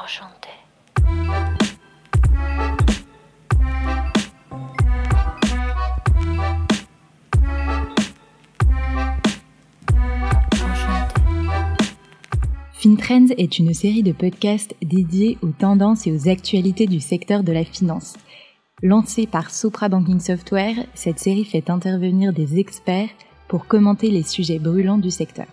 Enchanté. FinTrends est une série de podcasts dédiés aux tendances et aux actualités du secteur de la finance. Lancée par Sopra Banking Software, cette série fait intervenir des experts pour commenter les sujets brûlants du secteur.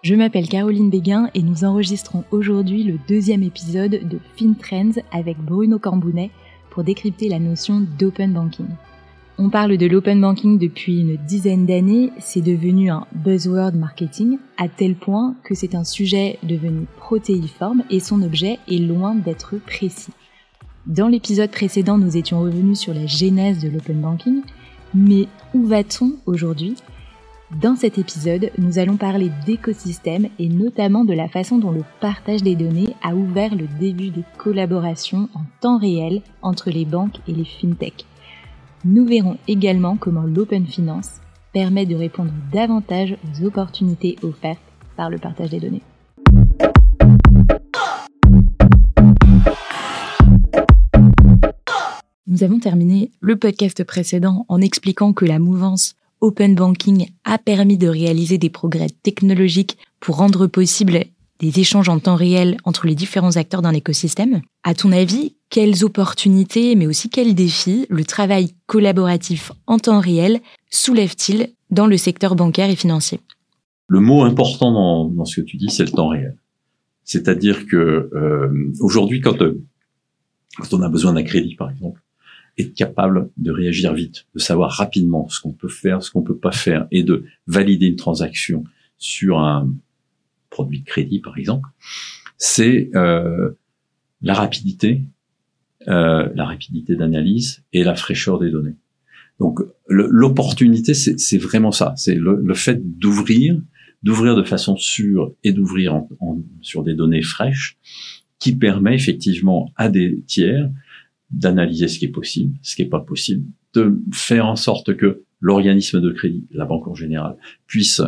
Je m'appelle Caroline Béguin et nous enregistrons aujourd'hui le deuxième épisode de FinTrends avec Bruno Cambounet pour décrypter la notion d'open banking. On parle de l'open banking depuis une dizaine d'années, c'est devenu un buzzword marketing à tel point que c'est un sujet devenu protéiforme et son objet est loin d'être précis. Dans l'épisode précédent, nous étions revenus sur la genèse de l'open banking, mais où va-t-on aujourd'hui? Dans cet épisode, nous allons parler d'écosystème et notamment de la façon dont le partage des données a ouvert le début des collaborations en temps réel entre les banques et les fintechs. Nous verrons également comment l'open finance permet de répondre davantage aux opportunités offertes par le partage des données. Nous avons terminé le podcast précédent en expliquant que la mouvance Open Banking a permis de réaliser des progrès technologiques pour rendre possible des échanges en temps réel entre les différents acteurs d'un écosystème. À ton avis, quelles opportunités, mais aussi quels défis le travail collaboratif en temps réel soulève-t-il dans le secteur bancaire et financier? Le mot important dans, ce que tu dis, c'est le temps réel. C'est-à-dire que euh, aujourd'hui, quand, euh, quand on a besoin d'un crédit, par exemple, être capable de réagir vite, de savoir rapidement ce qu'on peut faire, ce qu'on peut pas faire, et de valider une transaction sur un produit de crédit, par exemple, c'est euh, la rapidité, euh, la rapidité d'analyse et la fraîcheur des données. Donc l'opportunité, c'est vraiment ça, c'est le, fait d'ouvrir, d'ouvrir de façon sûre et d'ouvrir sur des données fraîches, qui permet effectivement à des tiers d'analyser ce qui est possible, ce qui est pas possible, de faire en sorte que l'organisme de crédit, la banque en général, puisse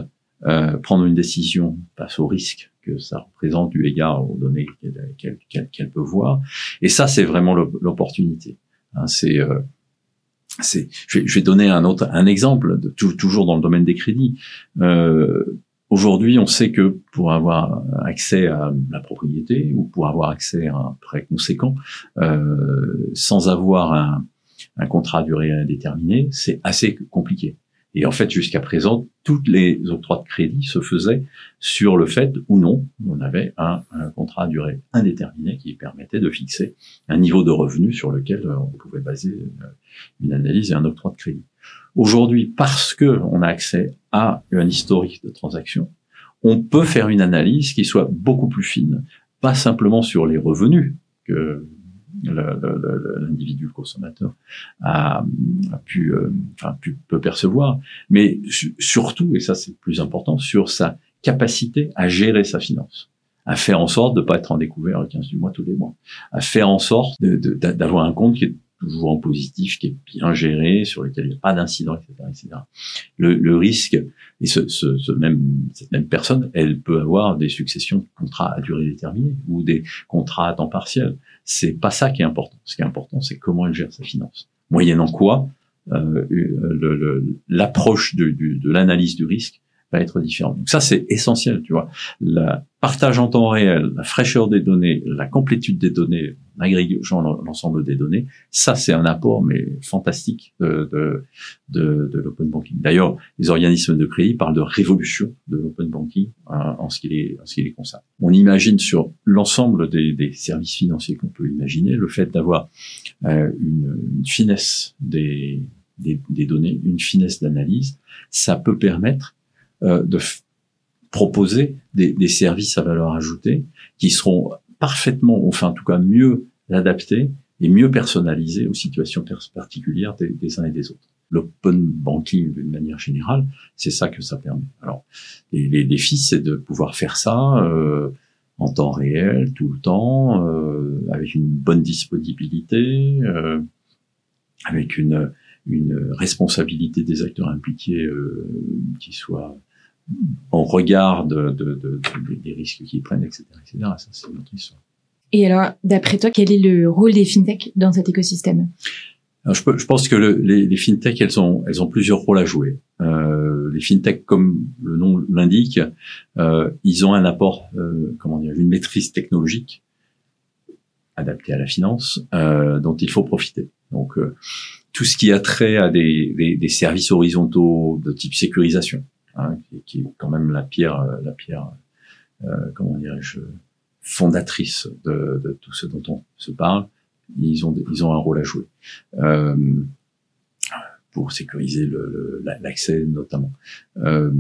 euh, prendre une décision face au risque que ça représente du égard aux données qu'elle peut voir. Et ça, c'est vraiment l'opportunité. Hein, c'est euh, c'est, je, vais, donner un autre, un exemple, de, toujours dans le domaine des crédits. Euh, Aujourd'hui, on sait que pour avoir accès à la propriété ou pour avoir accès à un prêt conséquent, euh, sans avoir un, un contrat à durée indéterminée, c'est assez compliqué. Et en fait, jusqu'à présent, toutes les octrois de crédit se faisaient sur le fait ou non on avait un, contrat à durée indéterminée qui permettait de fixer un niveau de revenu sur lequel on pouvait baser euh, une analyse et un octroi de crédit. Aujourd'hui, parce que on a accès à un historique de transactions, on peut faire une analyse qui soit beaucoup plus fine, pas simplement sur les revenus que l'individu, consommateur, a, pu, euh, enfin, peut percevoir, mais surtout, et ça c'est le plus important, sur sa capacité à gérer sa finance à faire en sorte de ne pas être en découvert le 15 du mois tous les mois, à faire en sorte d'avoir un compte qui est toujours en positif, qui est bien géré, sur lequel il n'y a pas d'incident, etc., etc. Le, le, risque, et ce, ce, ce, même, cette même personne, elle peut avoir des successions de contrats à durée déterminée ou des contrats à temps partiel. C'est pas ça qui est important. Ce qui est important, c'est comment elle gère sa finance. Moyennant quoi, euh, l'approche de, de l'analyse du risque être différent. Donc ça, c'est essentiel, tu vois. Le partage en temps réel, la fraîcheur des données, la complétude des données, l'agrégation l'ensemble des données, ça, c'est un apport, mais fantastique de, de, de, de l'open banking. D'ailleurs, les organismes de crédit parlent de révolution de l'open banking hein, en ce qui les, en ce qui les concerne. On imagine sur l'ensemble des, des, services financiers qu'on peut imaginer, le fait d'avoir euh, une, une finesse des, des, des données, une finesse d'analyse, ça peut permettre euh, de proposer des, des, services à valeur ajoutée qui seront parfaitement, enfin en tout cas mieux adaptés et mieux personnalisés aux situations particulières des, des uns et des autres. L'open banking, d'une manière générale, c'est ça que ça permet. Alors, les, les défis, c'est de pouvoir faire ça euh, en temps réel, tout le temps, euh, avec une bonne disponibilité, euh, avec une, une responsabilité des acteurs impliqués euh, qui soit en regard de, de, de, des risques qu'ils prennent, etc., etc. Ça, c'est notre histoire. Et alors, d'après toi, quel est le rôle des fintechs dans cet écosystème? Je, je, pense que le, les, les, fintechs, elles ont, elles ont plusieurs rôles à jouer. Euh, les fintechs, comme le nom l'indique, euh, ils ont un apport, euh, comment dire, une maîtrise technologique adaptée à la finance, euh, dont il faut profiter. Donc, euh, tout ce qui a trait à des, des, des services horizontaux de type sécurisation, hein, qui, est quand même la pierre, la pierre, comment dirais-je, fondatrice de, de, tout ce dont on se parle, ils ont, ils ont un rôle à jouer. Euh, pour sécuriser l'accès le, notamment. Euh,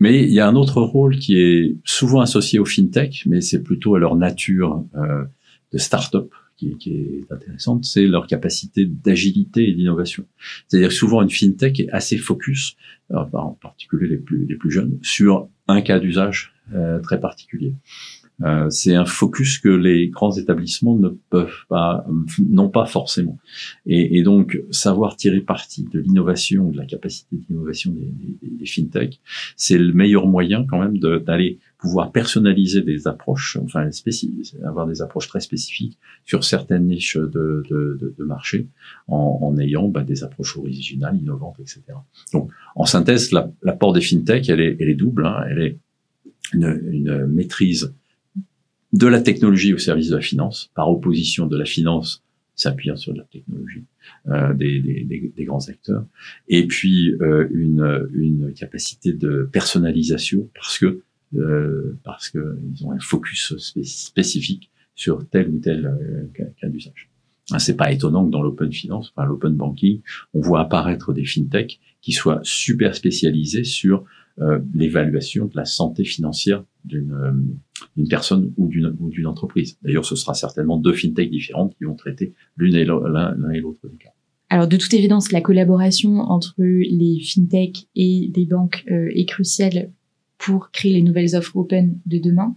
mais il y a un autre rôle qui est souvent associé au fintech, mais c'est plutôt à leur nature euh, de start-up qui, est intéressante, c'est leur capacité d'agilité et d'innovation. C'est-à-dire souvent une fintech est assez focus, en particulier les plus, jeunes, sur un cas d'usage euh, très particulier. Euh, c'est un focus que les grands établissements ne peuvent pas, n'ont pas forcément. Et, donc, savoir tirer parti de l'innovation, de la capacité d'innovation des, des, des fintech, c'est le meilleur moyen quand même d'aller pouvoir personnaliser des approches, enfin avoir des approches très spécifiques sur certaines niches de, de, de marché, en, en ayant bah, des approches originales, innovantes, etc. Donc, en synthèse, l'apport des fintech, elle est, elle est double. Hein, elle est une, une maîtrise de la technologie au service de la finance, par opposition de la finance s'appuyant sur la technologie euh, des, des, des, grands acteurs, et puis euh, une, une capacité de personnalisation parce que parce que ils ont un focus spécifique sur tel ou tel euh, cas d'usage. Ah, c'est pas étonnant que dans l'open finance, enfin l'open banking, on voit apparaître des fintechs qui soient super spécialisés sur euh, l'évaluation de la santé financière d'une euh, personne ou d'une entreprise. D'ailleurs, ce sera certainement deux fintechs différentes qui vont traiter l'une et l'un et l'autre des cas. Alors, de toute évidence, la collaboration entre les fintechs et les banques euh, est cruciale pour créer les nouvelles offres open de demain.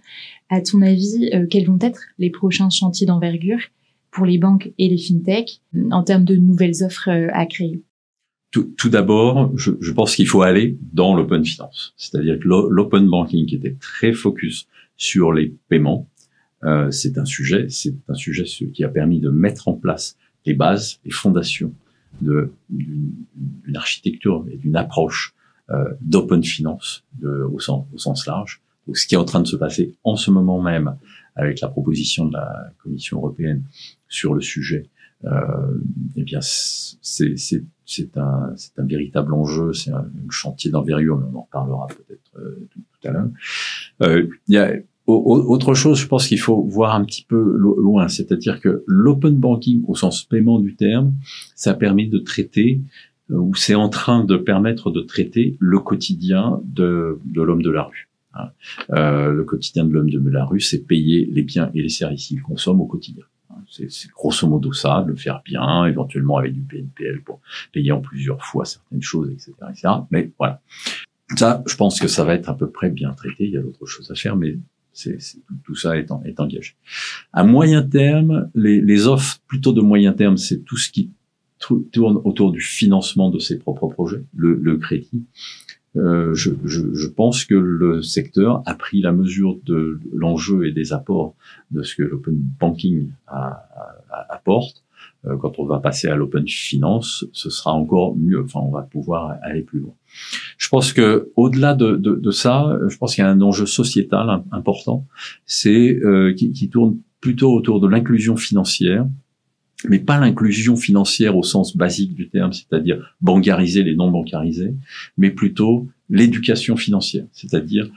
À ton avis, quels vont être les prochains chantiers d'envergure pour les banques et les fintechs en termes de nouvelles offres à créer? Tout, d'abord, je, pense qu'il faut aller dans l'open finance. C'est-à-dire que l'open banking qui était très focus sur les paiements, euh, c'est un sujet, c'est un sujet qui a permis de mettre en place les bases, les fondations d'une architecture et d'une approche euh, d'open finance de, au, sens, au sens large. Donc, ce qui est en train de se passer en ce moment même avec la proposition de la Commission européenne sur le sujet euh, eh bien, c'est un, un véritable enjeu, c'est un, chantier d'envergure, mais on en reparlera peut-être euh, tout, à l'heure. Euh, y a autre chose, je pense qu'il faut voir un petit peu loin, c'est-à-dire que l'open banking, au sens paiement du terme, ça permet de traiter euh, ou c'est en train de permettre de traiter le quotidien de, de l'homme de la rue. Hein. Euh, le quotidien de l'homme de la rue, c'est payer les biens et les services qu'il consomme au quotidien. C'est grosso modo ça, de le faire bien, éventuellement avec du PNPL pour payer en plusieurs fois certaines choses, etc., etc. Mais voilà. Ça, je pense que ça va être à peu près bien traité. Il y a d'autres choses à faire, mais tout, ça est, est, engagé. À moyen terme, les, les offres plutôt de moyen terme, c'est tout ce qui tourne autour du financement de ses propres projets, le, le crédit, euh, je, je, je, pense que le secteur a pris la mesure de l'enjeu et des apports de ce que l'open banking apporte. Euh, quand on va passer à l'open finance, ce sera encore mieux. Enfin, on va pouvoir aller plus loin. Je pense que au-delà de, de, de, ça, je pense qu'il y a un enjeu sociétal important, c'est euh, qui, qui tourne plutôt autour de l'inclusion financière mais pas l'inclusion financière au sens basique du terme, c'est-à-dire bancariser les non bancarisés, mais plutôt l'éducation financière, c'est-à-dire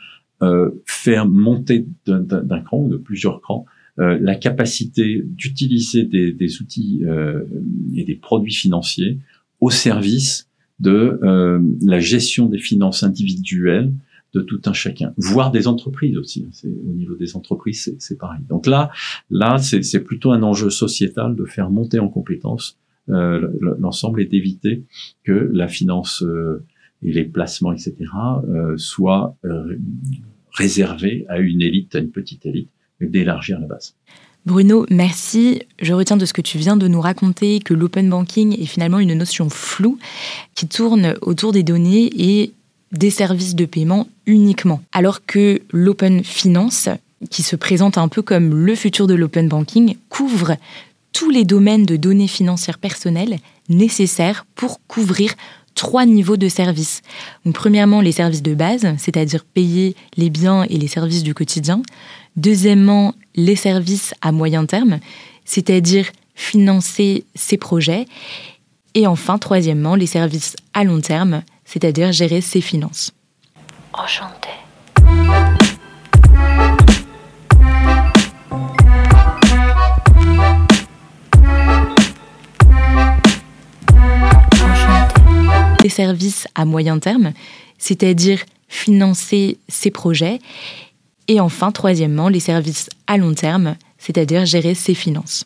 euh, faire monter d'un cran ou de plusieurs crans euh, la capacité d'utiliser des, outils euh, et des produits financiers au service de la gestion des finances individuelles de tout un chacun, voire des entreprises aussi. Au niveau des entreprises, c'est, pareil. Donc là, là, c'est, plutôt un enjeu sociétal de faire monter en compétence euh, l'ensemble et d'éviter que la finance euh, et les placements, etc., euh, soient réservés à une élite, à une petite élite, mais d'élargir la base. Bruno, merci. Je retiens de ce que tu viens de nous raconter que l'open banking est finalement une notion floue qui tourne autour des données et des services de paiement uniquement. Alors que l'open finance qui se présente un peu comme le futur de l'open banking, couvre tous les domaines de données financières personnelles nécessaires pour couvrir trois niveaux de services. Premièrement, les services de base, c'est-à-dire payer les biens et les services du quotidien. Deuxièmement, les services à moyen terme, c'est-à-dire financer ses projets. Et enfin, troisièmement, les services à long terme, c'est-à-dire gérer ses finances. Enchanté. Les services à moyen terme, c'est-à-dire financer ses projets. Et enfin, troisièmement, les services à long terme, c'est-à-dire gérer ses finances.